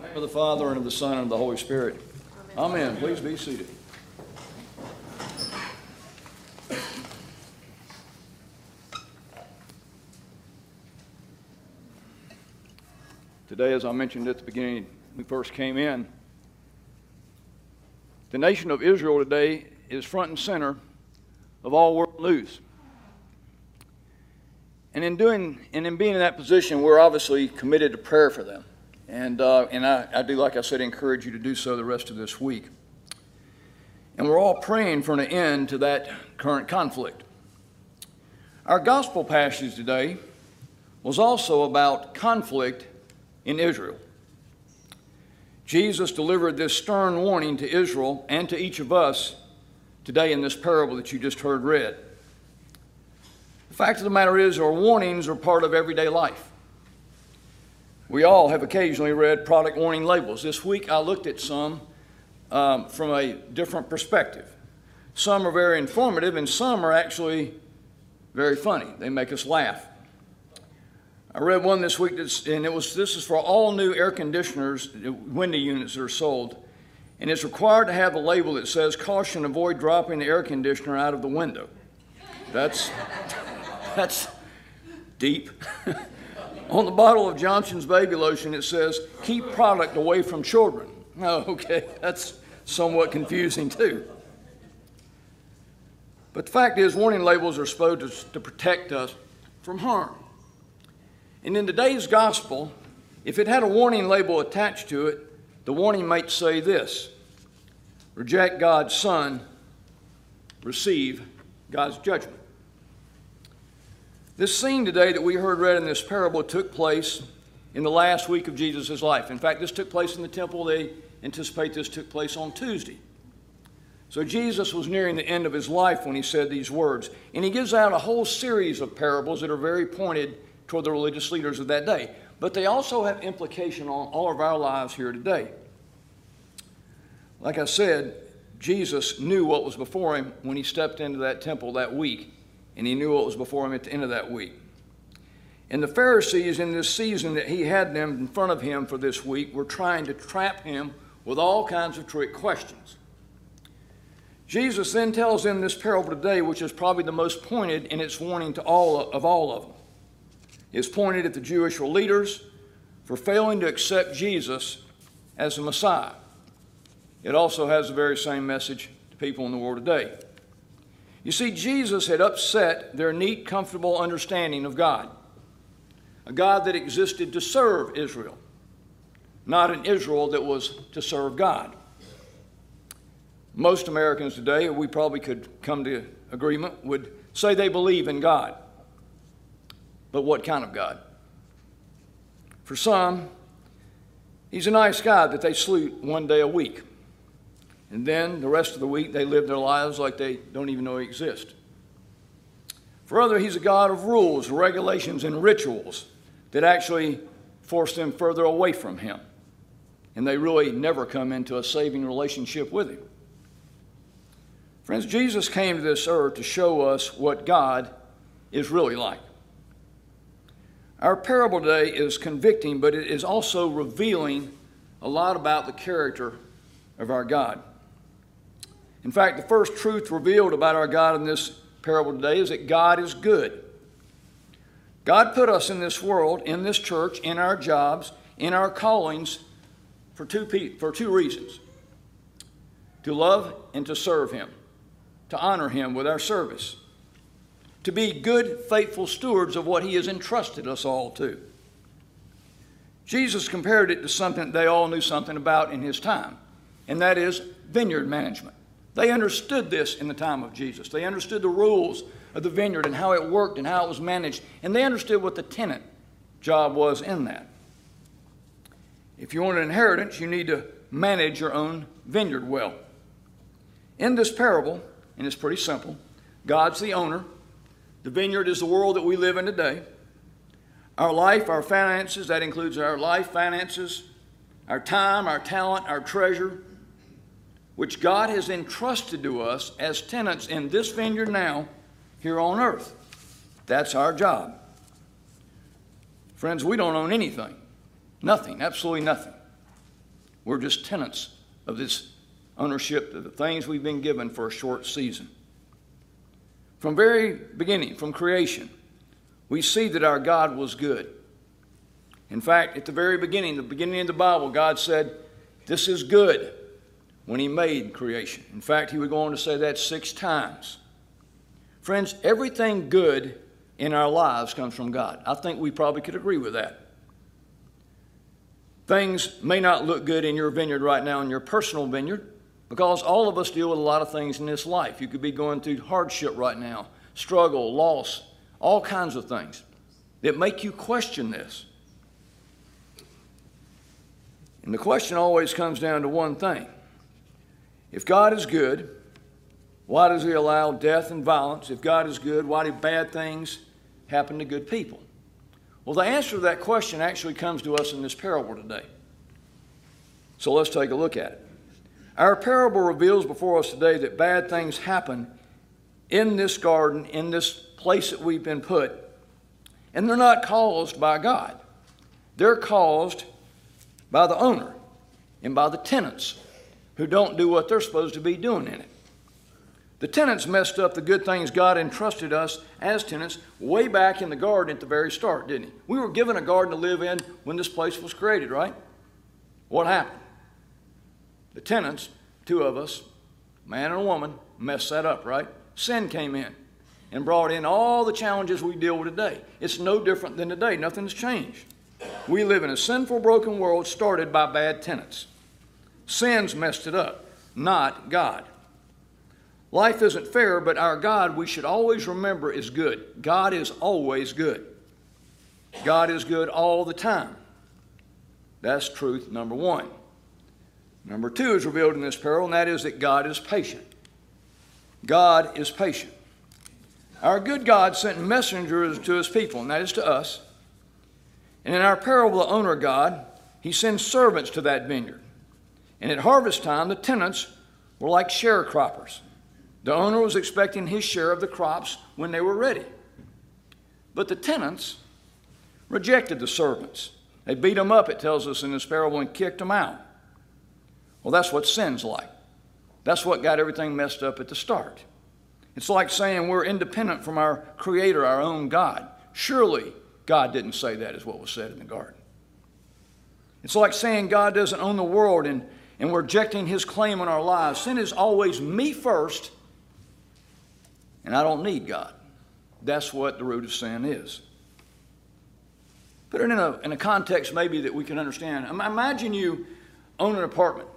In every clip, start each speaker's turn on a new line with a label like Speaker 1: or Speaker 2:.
Speaker 1: name of the Father, and of the Son, and of the Holy Spirit. Amen. Please be seated. Today, as I mentioned at the beginning, we first came in. The nation of Israel today is front and center of all world news. And in doing and in being in that position, we're obviously committed to prayer for them. And, uh, and I, I do, like I said, encourage you to do so the rest of this week. And we're all praying for an end to that current conflict. Our gospel passage today was also about conflict in Israel. Jesus delivered this stern warning to Israel and to each of us today in this parable that you just heard read. The fact of the matter is, our warnings are part of everyday life. We all have occasionally read product warning labels. This week I looked at some um, from a different perspective. Some are very informative, and some are actually very funny. They make us laugh. I read one this week, and it was this is for all new air conditioners, window units that are sold, and it's required to have a label that says "Caution: Avoid dropping the air conditioner out of the window." That's that's deep. On the bottle of Johnson's baby lotion, it says, "Keep product away from children." Oh, okay, that's somewhat confusing too. But the fact is, warning labels are supposed to, to protect us from harm. And in today's gospel, if it had a warning label attached to it, the warning might say this reject God's Son, receive God's judgment. This scene today that we heard read in this parable took place in the last week of Jesus' life. In fact, this took place in the temple. They anticipate this took place on Tuesday. So Jesus was nearing the end of his life when he said these words. And he gives out a whole series of parables that are very pointed toward the religious leaders of that day. But they also have implication on all of our lives here today. Like I said, Jesus knew what was before him when he stepped into that temple that week, and he knew what was before him at the end of that week. And the Pharisees, in this season that he had them in front of him for this week, were trying to trap him with all kinds of trick questions. Jesus then tells them this parable today, which is probably the most pointed in its warning to all of all of them is pointed at the Jewish leaders for failing to accept Jesus as the Messiah. It also has the very same message to people in the world today. You see, Jesus had upset their neat, comfortable understanding of God, a God that existed to serve Israel, not an Israel that was to serve God. Most Americans today, we probably could come to agreement, would say they believe in God. But what kind of God? For some, he's a nice guy that they salute one day a week. And then the rest of the week, they live their lives like they don't even know he exists. For others, he's a God of rules, regulations, and rituals that actually force them further away from him. And they really never come into a saving relationship with him. Friends, Jesus came to this earth to show us what God is really like. Our parable today is convicting, but it is also revealing a lot about the character of our God. In fact, the first truth revealed about our God in this parable today is that God is good. God put us in this world, in this church, in our jobs, in our callings for two, for two reasons to love and to serve Him, to honor Him with our service to be good, faithful stewards of what He has entrusted us all to. Jesus compared it to something they all knew something about in His time, and that is vineyard management. They understood this in the time of Jesus. They understood the rules of the vineyard and how it worked and how it was managed, and they understood what the tenant job was in that. If you want an inheritance, you need to manage your own vineyard well. In this parable, and it's pretty simple, God's the owner, the vineyard is the world that we live in today. Our life, our finances, that includes our life, finances, our time, our talent, our treasure, which God has entrusted to us as tenants in this vineyard now here on earth. That's our job. Friends, we don't own anything. Nothing, absolutely nothing. We're just tenants of this ownership of the things we've been given for a short season. From very beginning, from creation, we see that our God was good. In fact, at the very beginning, the beginning of the Bible, God said, This is good when He made creation. In fact, He would go on to say that six times. Friends, everything good in our lives comes from God. I think we probably could agree with that. Things may not look good in your vineyard right now, in your personal vineyard, because all of us deal with a lot of things in this life. You could be going through hardship right now, struggle, loss, all kinds of things that make you question this. And the question always comes down to one thing if God is good, why does He allow death and violence? If God is good, why do bad things happen to good people? Well, the answer to that question actually comes to us in this parable today. So let's take a look at it. Our parable reveals before us today that bad things happen in this garden, in this place that we've been put, and they're not caused by God. They're caused by the owner and by the tenants who don't do what they're supposed to be doing in it. The tenants messed up the good things God entrusted us as tenants way back in the garden at the very start, didn't he? We were given a garden to live in when this place was created, right? What happened? The tenants, two of us, man and a woman, messed that up, right? Sin came in and brought in all the challenges we deal with today. It's no different than today, nothing's changed. We live in a sinful, broken world started by bad tenants. Sins messed it up, not God. Life isn't fair, but our God, we should always remember, is good. God is always good. God is good all the time. That's truth number one. Number two is revealed in this parable, and that is that God is patient. God is patient. Our good God sent messengers to his people, and that is to us. And in our parable, the owner God, he sends servants to that vineyard. And at harvest time, the tenants were like sharecroppers. The owner was expecting his share of the crops when they were ready. But the tenants rejected the servants. They beat them up, it tells us in this parable, and kicked them out. Well, that's what sin's like. That's what got everything messed up at the start. It's like saying we're independent from our Creator, our own God. Surely God didn't say that, is what was said in the garden. It's like saying God doesn't own the world and, and we're rejecting His claim on our lives. Sin is always me first, and I don't need God. That's what the root of sin is. Put it in a, in a context maybe that we can understand. Imagine you own an apartment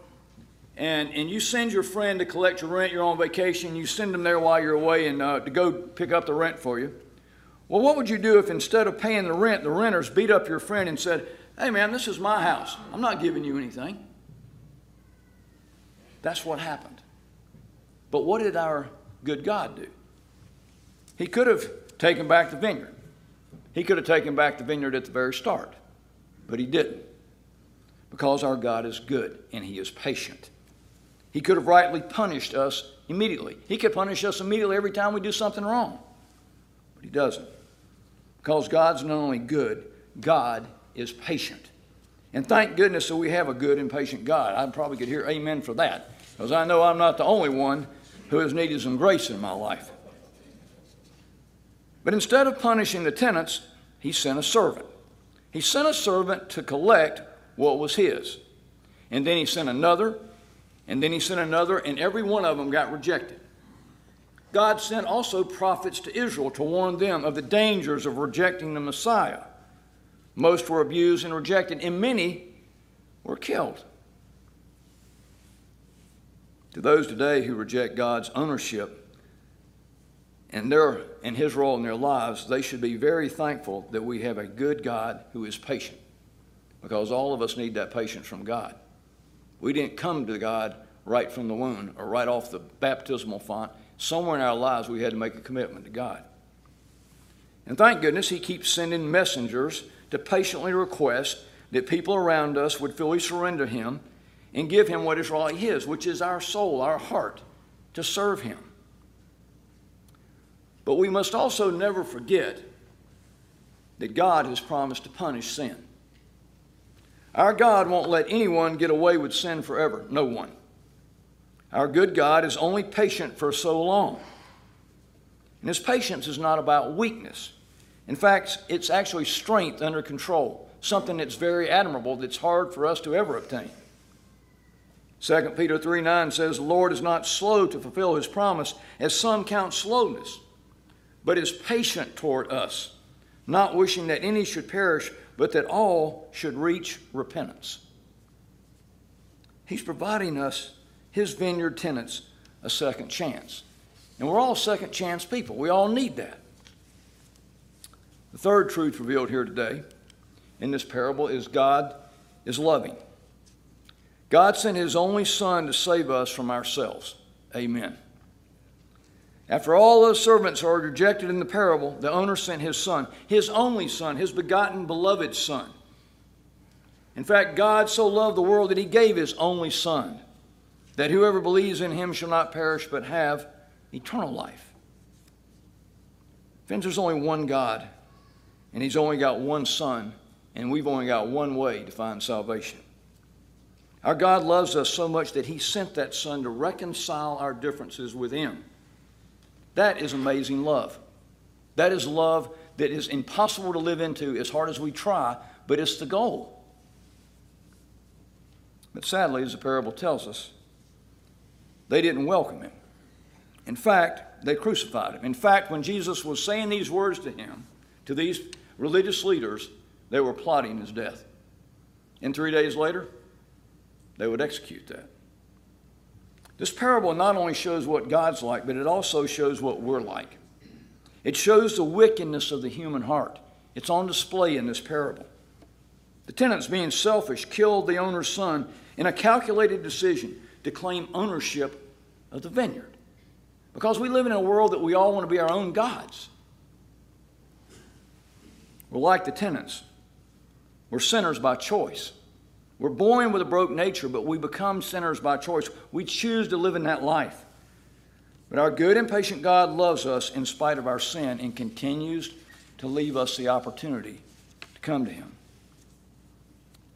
Speaker 1: and, and you send your friend to collect your rent, you're on vacation, you send them there while you're away and uh, to go pick up the rent for you. Well, what would you do if instead of paying the rent, the renters beat up your friend and said, Hey, man, this is my house. I'm not giving you anything. That's what happened. But what did our good God do? He could have taken back the vineyard. He could have taken back the vineyard at the very start, but he didn't. Because our God is good and he is patient. He could have rightly punished us immediately. He could punish us immediately every time we do something wrong. But He doesn't. Because God's not only good, God is patient. And thank goodness that we have a good and patient God. I probably could hear amen for that. Because I know I'm not the only one who has needed some grace in my life. But instead of punishing the tenants, he sent a servant. He sent a servant to collect what was his. And then he sent another, and then he sent another, and every one of them got rejected. God sent also prophets to Israel to warn them of the dangers of rejecting the Messiah. Most were abused and rejected, and many were killed. To those today who reject God's ownership and, their, and His role in their lives, they should be very thankful that we have a good God who is patient, because all of us need that patience from God. We didn't come to God right from the womb or right off the baptismal font. Somewhere in our lives, we had to make a commitment to God. And thank goodness He keeps sending messengers to patiently request that people around us would fully surrender Him and give Him what is rightly His, which is our soul, our heart, to serve Him. But we must also never forget that God has promised to punish sin. Our God won't let anyone get away with sin forever. No one. Our good God is only patient for so long. And his patience is not about weakness. In fact, it's actually strength under control, something that's very admirable that's hard for us to ever obtain. 2 Peter 3 9 says, The Lord is not slow to fulfill his promise, as some count slowness, but is patient toward us, not wishing that any should perish, but that all should reach repentance. He's providing us, his vineyard tenants, a second chance. And we're all second chance people. We all need that. The third truth revealed here today in this parable is God is loving. God sent his only Son to save us from ourselves. Amen. After all those servants are rejected in the parable, the owner sent his son, his only son, his begotten, beloved son. In fact, God so loved the world that he gave his only son, that whoever believes in him shall not perish but have eternal life. Friends, there's only one God, and he's only got one son, and we've only got one way to find salvation. Our God loves us so much that he sent that son to reconcile our differences with him. That is amazing love. That is love that is impossible to live into as hard as we try, but it's the goal. But sadly, as the parable tells us, they didn't welcome him. In fact, they crucified him. In fact, when Jesus was saying these words to him, to these religious leaders, they were plotting his death. And three days later, they would execute that. This parable not only shows what God's like, but it also shows what we're like. It shows the wickedness of the human heart. It's on display in this parable. The tenants, being selfish, killed the owner's son in a calculated decision to claim ownership of the vineyard. Because we live in a world that we all want to be our own gods. We're like the tenants, we're sinners by choice. We're born with a broke nature, but we become sinners by choice. We choose to live in that life. But our good and patient God loves us in spite of our sin and continues to leave us the opportunity to come to Him.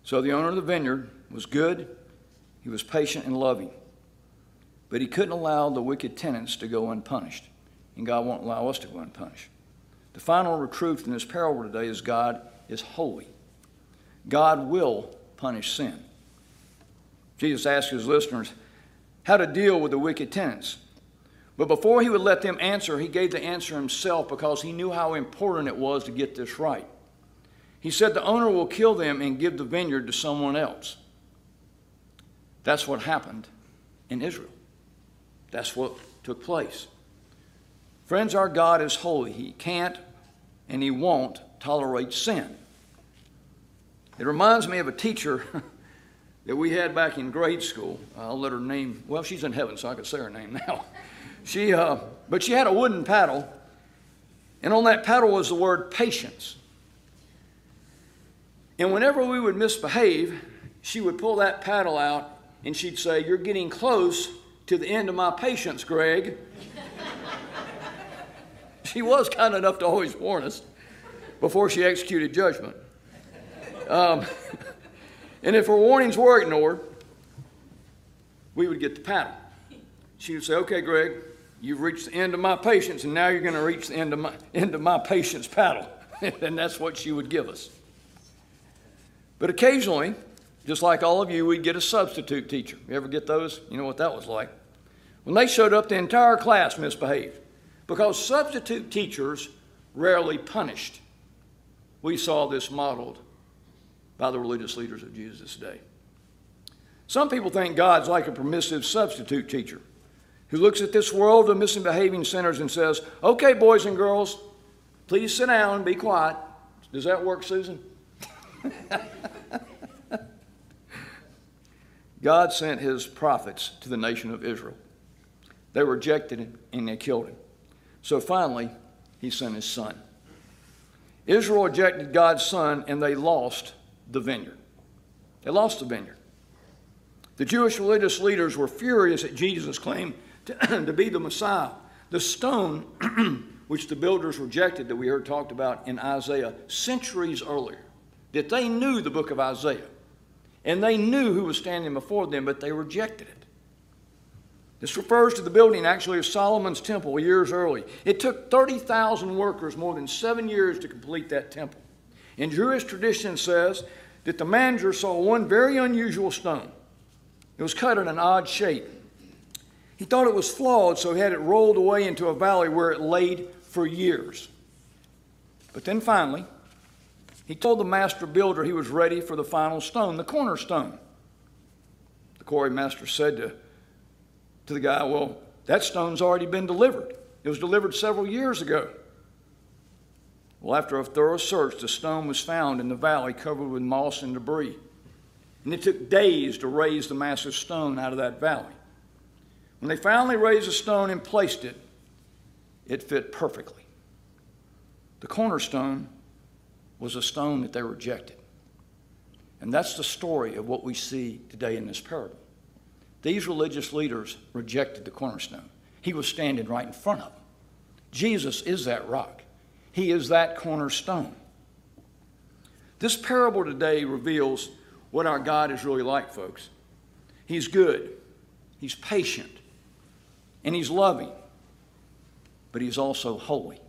Speaker 1: So the owner of the vineyard was good, he was patient and loving, but he couldn't allow the wicked tenants to go unpunished, and God won't allow us to go unpunished. The final truth in this parable today is God is holy. God will punish sin. Jesus asked his listeners how to deal with the wicked tenants. But before he would let them answer, he gave the answer himself because he knew how important it was to get this right. He said, The owner will kill them and give the vineyard to someone else. That's what happened in Israel. That's what took place. Friends, our God is holy. He can't and he won't tolerate sin. It reminds me of a teacher that we had back in grade school. I'll let her name, well, she's in heaven, so I can say her name now. She, uh, but she had a wooden paddle, and on that paddle was the word patience. And whenever we would misbehave, she would pull that paddle out and she'd say, You're getting close to the end of my patience, Greg. She was kind enough to always warn us before she executed judgment. Um, and if her warnings were ignored, we would get the paddle. She would say, Okay, Greg, you've reached the end of my patience, and now you're going to reach the end of my, end of my patience paddle. and that's what she would give us. But occasionally, just like all of you, we'd get a substitute teacher. You ever get those? You know what that was like. When they showed up, the entire class misbehaved because substitute teachers rarely punished. We saw this modeled by the religious leaders of Jesus' day. Some people think God's like a permissive substitute teacher who looks at this world of misbehaving sinners and says, Okay, boys and girls, please sit down and be quiet. Does that work, Susan? God sent his prophets to the nation of Israel. They rejected him and they killed him. So finally, he sent his son. Israel rejected God's son and they lost the vineyard. They lost the vineyard. The Jewish religious leaders were furious at Jesus' claim to, to be the Messiah. The stone which the builders rejected, that we heard talked about in Isaiah centuries earlier, that they knew the book of Isaiah. And they knew who was standing before them, but they rejected it. This refers to the building actually of Solomon's temple years early. It took 30,000 workers more than seven years to complete that temple. And Jewish tradition says that the manager saw one very unusual stone. It was cut in an odd shape. He thought it was flawed, so he had it rolled away into a valley where it laid for years. But then finally, he told the master builder he was ready for the final stone, the cornerstone. The quarry master said to to the guy, Well, that stone's already been delivered. It was delivered several years ago. Well, after a thorough search, the stone was found in the valley covered with moss and debris. And it took days to raise the massive stone out of that valley. When they finally raised the stone and placed it, it fit perfectly. The cornerstone was a stone that they rejected. And that's the story of what we see today in this parable. These religious leaders rejected the cornerstone. He was standing right in front of them. Jesus is that rock, He is that cornerstone. This parable today reveals what our God is really like, folks. He's good, He's patient, and He's loving, but He's also holy.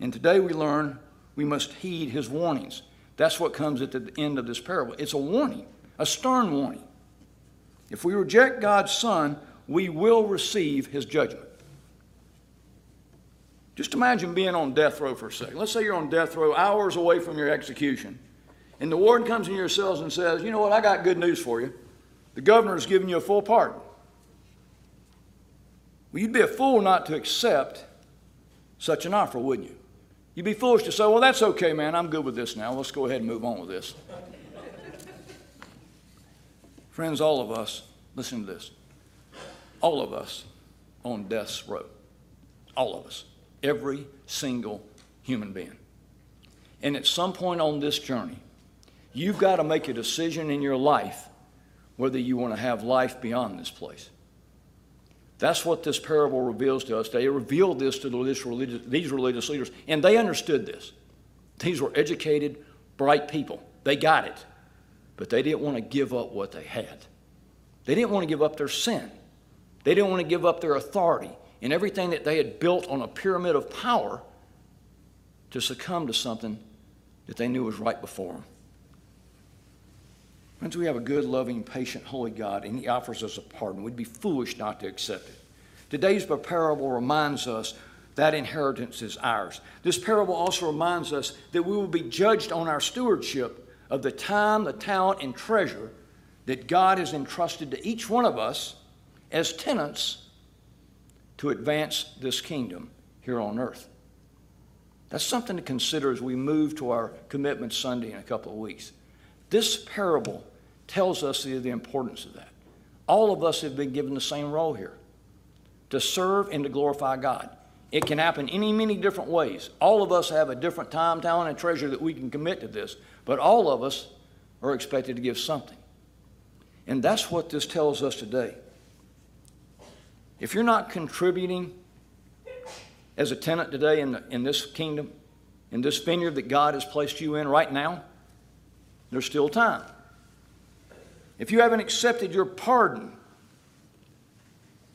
Speaker 1: And today we learn we must heed His warnings. That's what comes at the end of this parable. It's a warning, a stern warning. If we reject God's Son, we will receive his judgment. Just imagine being on death row for a second. Let's say you're on death row, hours away from your execution, and the warden comes in your cells and says, You know what? I got good news for you. The governor's giving you a full pardon. Well, you'd be a fool not to accept such an offer, wouldn't you? You'd be foolish to say, Well, that's okay, man. I'm good with this now. Let's go ahead and move on with this. Friends, all of us, listen to this. All of us on death's row. All of us. Every single human being. And at some point on this journey, you've got to make a decision in your life whether you want to have life beyond this place. That's what this parable reveals to us. They revealed this to these religious, these religious leaders, and they understood this. These were educated, bright people. They got it but they didn't want to give up what they had. They didn't want to give up their sin. They didn't want to give up their authority and everything that they had built on a pyramid of power to succumb to something that they knew was right before them. Friends, we have a good, loving, patient, holy God, and He offers us a pardon. We'd be foolish not to accept it. Today's parable reminds us that inheritance is ours. This parable also reminds us that we will be judged on our stewardship of the time, the talent, and treasure that God has entrusted to each one of us as tenants to advance this kingdom here on earth. That's something to consider as we move to our commitment Sunday in a couple of weeks. This parable tells us the, the importance of that. All of us have been given the same role here to serve and to glorify God. It can happen any many different ways. All of us have a different time, talent, and treasure that we can commit to this. But all of us are expected to give something. And that's what this tells us today. If you're not contributing as a tenant today in, the, in this kingdom, in this vineyard that God has placed you in right now, there's still time. If you haven't accepted your pardon,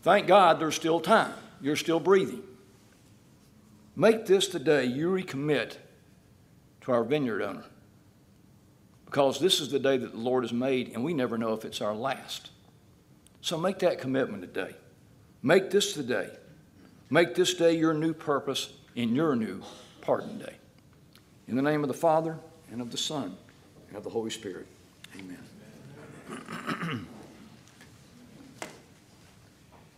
Speaker 1: thank God there's still time. You're still breathing. Make this the day you recommit to our vineyard owner because this is the day that the Lord has made, and we never know if it's our last. So make that commitment today. Make this the day. Make this day your new purpose in your new pardon day. In the name of the Father, and of the Son, and of the Holy Spirit. Amen.